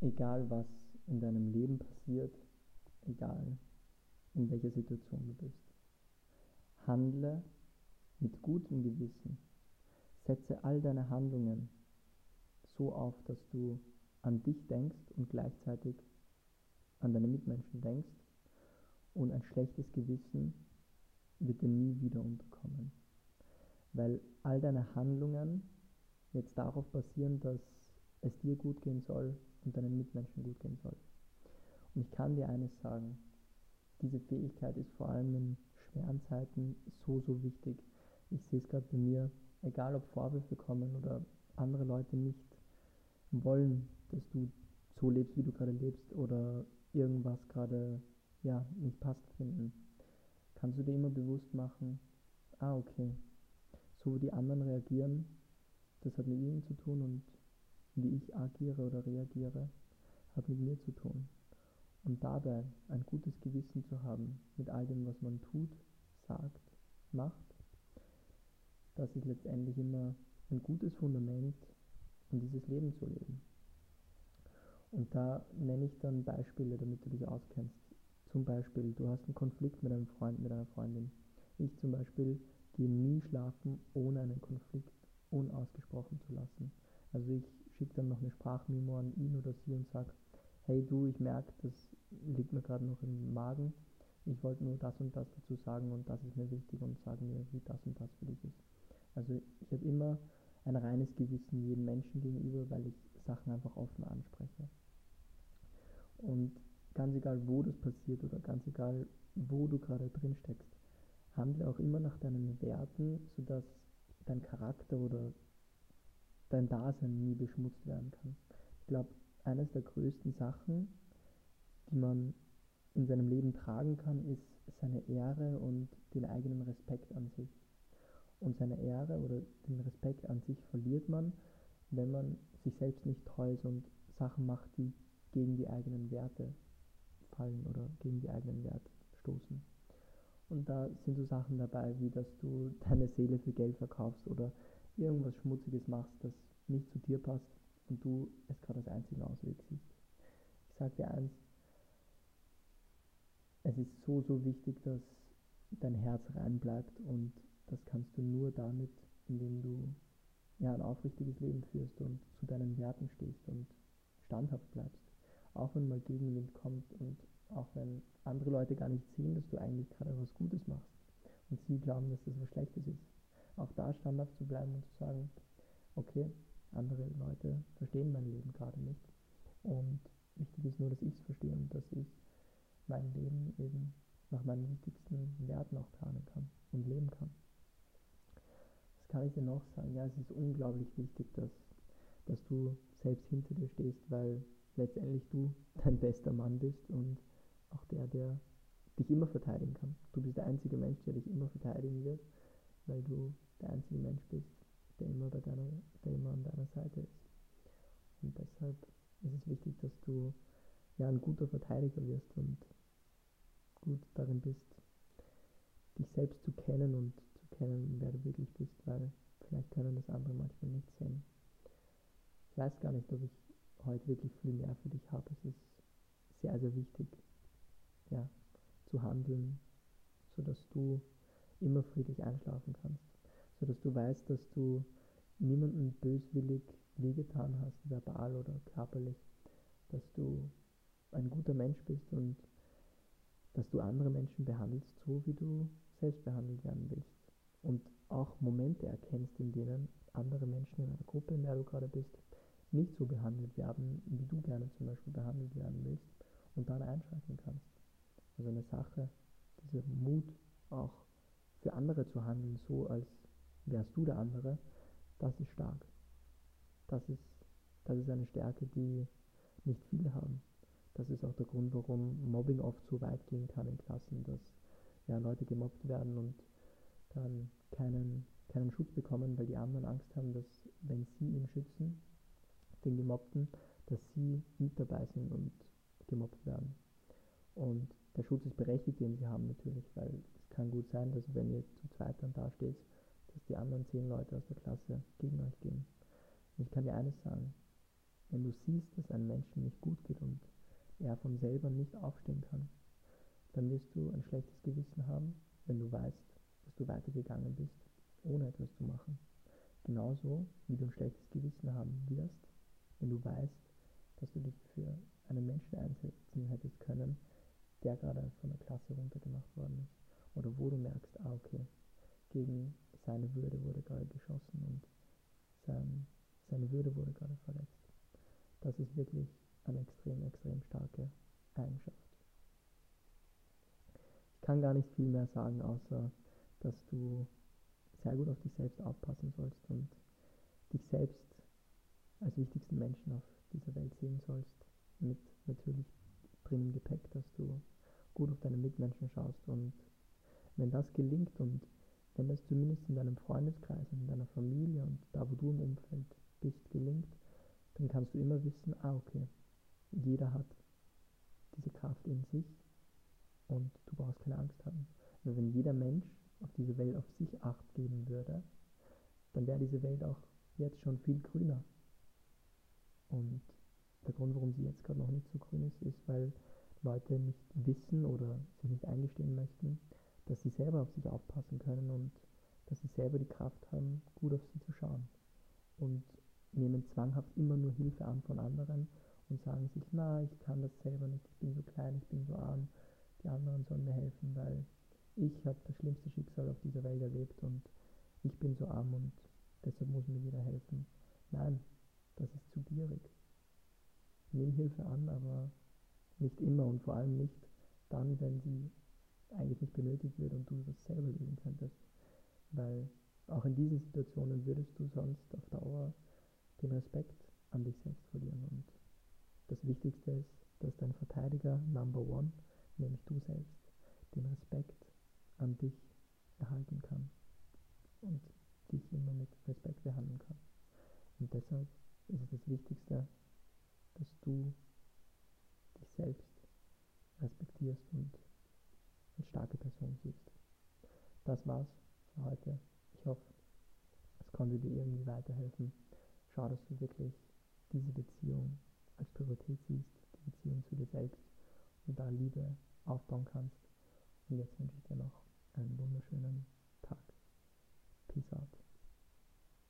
egal was in deinem Leben passiert, egal in welcher Situation du bist, handle mit gutem Gewissen. Setze all deine Handlungen so auf, dass du an dich denkst und gleichzeitig an deine Mitmenschen denkst und ein schlechtes Gewissen wird dir nie wieder unterkommen. Weil all deine Handlungen jetzt darauf basieren, dass es dir gut gehen soll und deinen Mitmenschen gut gehen soll. Und ich kann dir eines sagen, diese Fähigkeit ist vor allem in schweren Zeiten so, so wichtig. Ich sehe es gerade bei mir, egal ob Vorwürfe kommen oder andere Leute nicht wollen, dass du so lebst, wie du gerade lebst oder irgendwas gerade ja, nicht passt finden, kannst du dir immer bewusst machen, ah okay, so wie die anderen reagieren, das hat mit ihnen zu tun und wie ich agiere oder reagiere, hat mit mir zu tun. Und dabei ein gutes Gewissen zu haben mit all dem, was man tut, sagt, macht, das ist letztendlich immer ein gutes Fundament, um dieses Leben zu leben. Und da nenne ich dann Beispiele, damit du dich auskennst. Zum Beispiel, du hast einen Konflikt mit einem Freund, mit einer Freundin. Ich zum Beispiel gehe nie schlafen, ohne einen Konflikt unausgesprochen zu lassen. Also ich schicke dann noch eine Sprachmemo an ihn oder sie und sage, hey du, ich merke, das liegt mir gerade noch im Magen. Ich wollte nur das und das dazu sagen und das ist mir wichtig und sage mir, wie das und das für dich ist. Also ich habe immer ein reines Gewissen jedem Menschen gegenüber, weil ich Sachen einfach offen anspreche. Und ganz egal, wo das passiert oder ganz egal, wo du gerade drin steckst, handle auch immer nach deinen Werten, sodass dein Charakter oder dein Dasein nie beschmutzt werden kann. Ich glaube, eines der größten Sachen, die man in seinem Leben tragen kann, ist seine Ehre und den eigenen Respekt an sich. Und seine Ehre oder den Respekt an sich verliert man, wenn man sich selbst nicht treu ist und Sachen macht, die gegen die eigenen Werte fallen oder gegen die eigenen Werte stoßen. Und da sind so Sachen dabei, wie dass du deine Seele für Geld verkaufst oder irgendwas Schmutziges machst, das nicht zu dir passt und du es gerade als einzigen Ausweg siehst. Ich sage dir eins, es ist so, so wichtig, dass dein Herz rein bleibt und das kannst du nur damit, indem du ja, ein aufrichtiges Leben führst und zu deinen Werten stehst und standhaft bleibst. Auch wenn mal Gegenwind kommt und auch wenn andere Leute gar nicht sehen, dass du eigentlich gerade was Gutes machst und sie glauben, dass das was Schlechtes ist. Auch da standhaft zu bleiben und zu sagen, okay, andere Leute verstehen mein Leben gerade nicht und wichtig ist nur, dass ich es verstehe und dass ich mein Leben eben nach meinen wichtigsten Werten auch planen kann und leben kann. Was kann ich dir noch sagen? Ja, es ist unglaublich wichtig, dass, dass du selbst hinter dir stehst, weil letztendlich du dein bester Mann bist und auch der, der dich immer verteidigen kann. Du bist der einzige Mensch, der dich immer verteidigen wird, weil du der einzige Mensch bist, der immer, bei deiner, der immer an deiner Seite ist. Und deshalb ist es wichtig, dass du ja ein guter Verteidiger wirst und gut darin bist, dich selbst zu kennen und zu kennen, wer du wirklich bist, weil vielleicht können das andere manchmal nicht sehen. Ich weiß gar nicht, ob ich heute wirklich viel mehr für dich habe. Es ist sehr, sehr wichtig, ja, zu handeln, sodass du immer friedlich einschlafen kannst, sodass du weißt, dass du niemandem böswillig wehgetan hast, verbal oder körperlich, dass du ein guter Mensch bist und dass du andere Menschen behandelst, so wie du selbst behandelt werden willst. Und auch Momente erkennst, in denen andere Menschen in einer Gruppe, in der du gerade bist, nicht so behandelt werden, wie du gerne zum Beispiel behandelt werden willst und dann einschreiten kannst. Also eine Sache, dieser Mut auch für andere zu handeln, so als wärst du der andere, das ist stark. Das ist, das ist eine Stärke, die nicht viele haben. Das ist auch der Grund, warum Mobbing oft so weit gehen kann in Klassen, dass ja, Leute gemobbt werden und dann keinen, keinen Schutz bekommen, weil die anderen Angst haben, dass wenn sie ihn schützen, den Gemobbten, dass sie mit dabei sind und gemobbt werden. Und der Schutz ist berechtigt, den sie haben natürlich, weil es kann gut sein, dass wenn ihr zu zweit dann da steht, dass die anderen zehn Leute aus der Klasse gegen euch gehen. Und ich kann dir eines sagen, Wenn du siehst, dass einem Menschen nicht gut geht und er von selber nicht aufstehen kann, dann wirst du ein schlechtes Gewissen haben, wenn du weißt, dass du weitergegangen bist, ohne etwas zu machen. Genauso wie du ein schlechtes Gewissen haben wirst, wenn du weißt, dass du dich für einen Menschen einsetzen hättest können, der gerade von der Klasse runtergemacht worden ist. Oder wo du merkst, ah okay, gegen seine Würde wurde gerade geschossen und sein, seine Würde wurde gerade verletzt. Das ist wirklich eine extrem, extrem starke Eigenschaft. Ich kann gar nicht viel mehr sagen, außer dass du sehr gut auf dich selbst aufpassen sollst und dich selbst als wichtigsten Menschen auf dieser Welt sehen sollst, mit natürlich drin im Gepäck, dass du gut auf deine Mitmenschen schaust und wenn das gelingt und wenn das zumindest in deinem Freundeskreis und in deiner Familie und da, wo du im Umfeld bist, gelingt, dann kannst du immer wissen, ah okay, jeder hat diese Kraft in sich und du brauchst keine Angst haben. Weil wenn jeder Mensch auf diese Welt auf sich acht geben würde, dann wäre diese Welt auch jetzt schon viel grüner. Und der Grund, warum sie jetzt gerade noch nicht so grün ist, ist, weil Leute nicht wissen oder sich nicht eingestehen möchten, dass sie selber auf sich aufpassen können und dass sie selber die Kraft haben, gut auf sie zu schauen. Und nehmen zwanghaft immer nur Hilfe an von anderen und sagen sich, na, ich kann das selber nicht, ich bin so klein, ich bin so arm, die anderen sollen mir helfen, weil ich habe das schlimmste Schicksal auf dieser Welt erlebt und ich bin so arm und deshalb muss mir jeder helfen. Nein, das ist zu gierig. Nimm Hilfe an, aber nicht immer und vor allem nicht dann, wenn sie eigentlich nicht benötigt wird und du das selber lösen könntest. Weil auch in diesen Situationen würdest du sonst auf Dauer den Respekt an dich selbst verlieren. Und das Wichtigste ist, dass dein Verteidiger Number One, nämlich du selbst, den Respekt an dich erhalten kann und dich immer mit Respekt behandeln kann. Und deshalb ist es das Wichtigste, dass du dich selbst respektierst und als starke Person siehst. Das war's für heute. Ich hoffe, es konnte dir irgendwie weiterhelfen. Schau, dass du wirklich diese Beziehung als Priorität siehst, die Beziehung zu dir selbst und da Liebe aufbauen kannst. Und jetzt wünsche ich dir noch einen wunderschönen Tag. Peace out.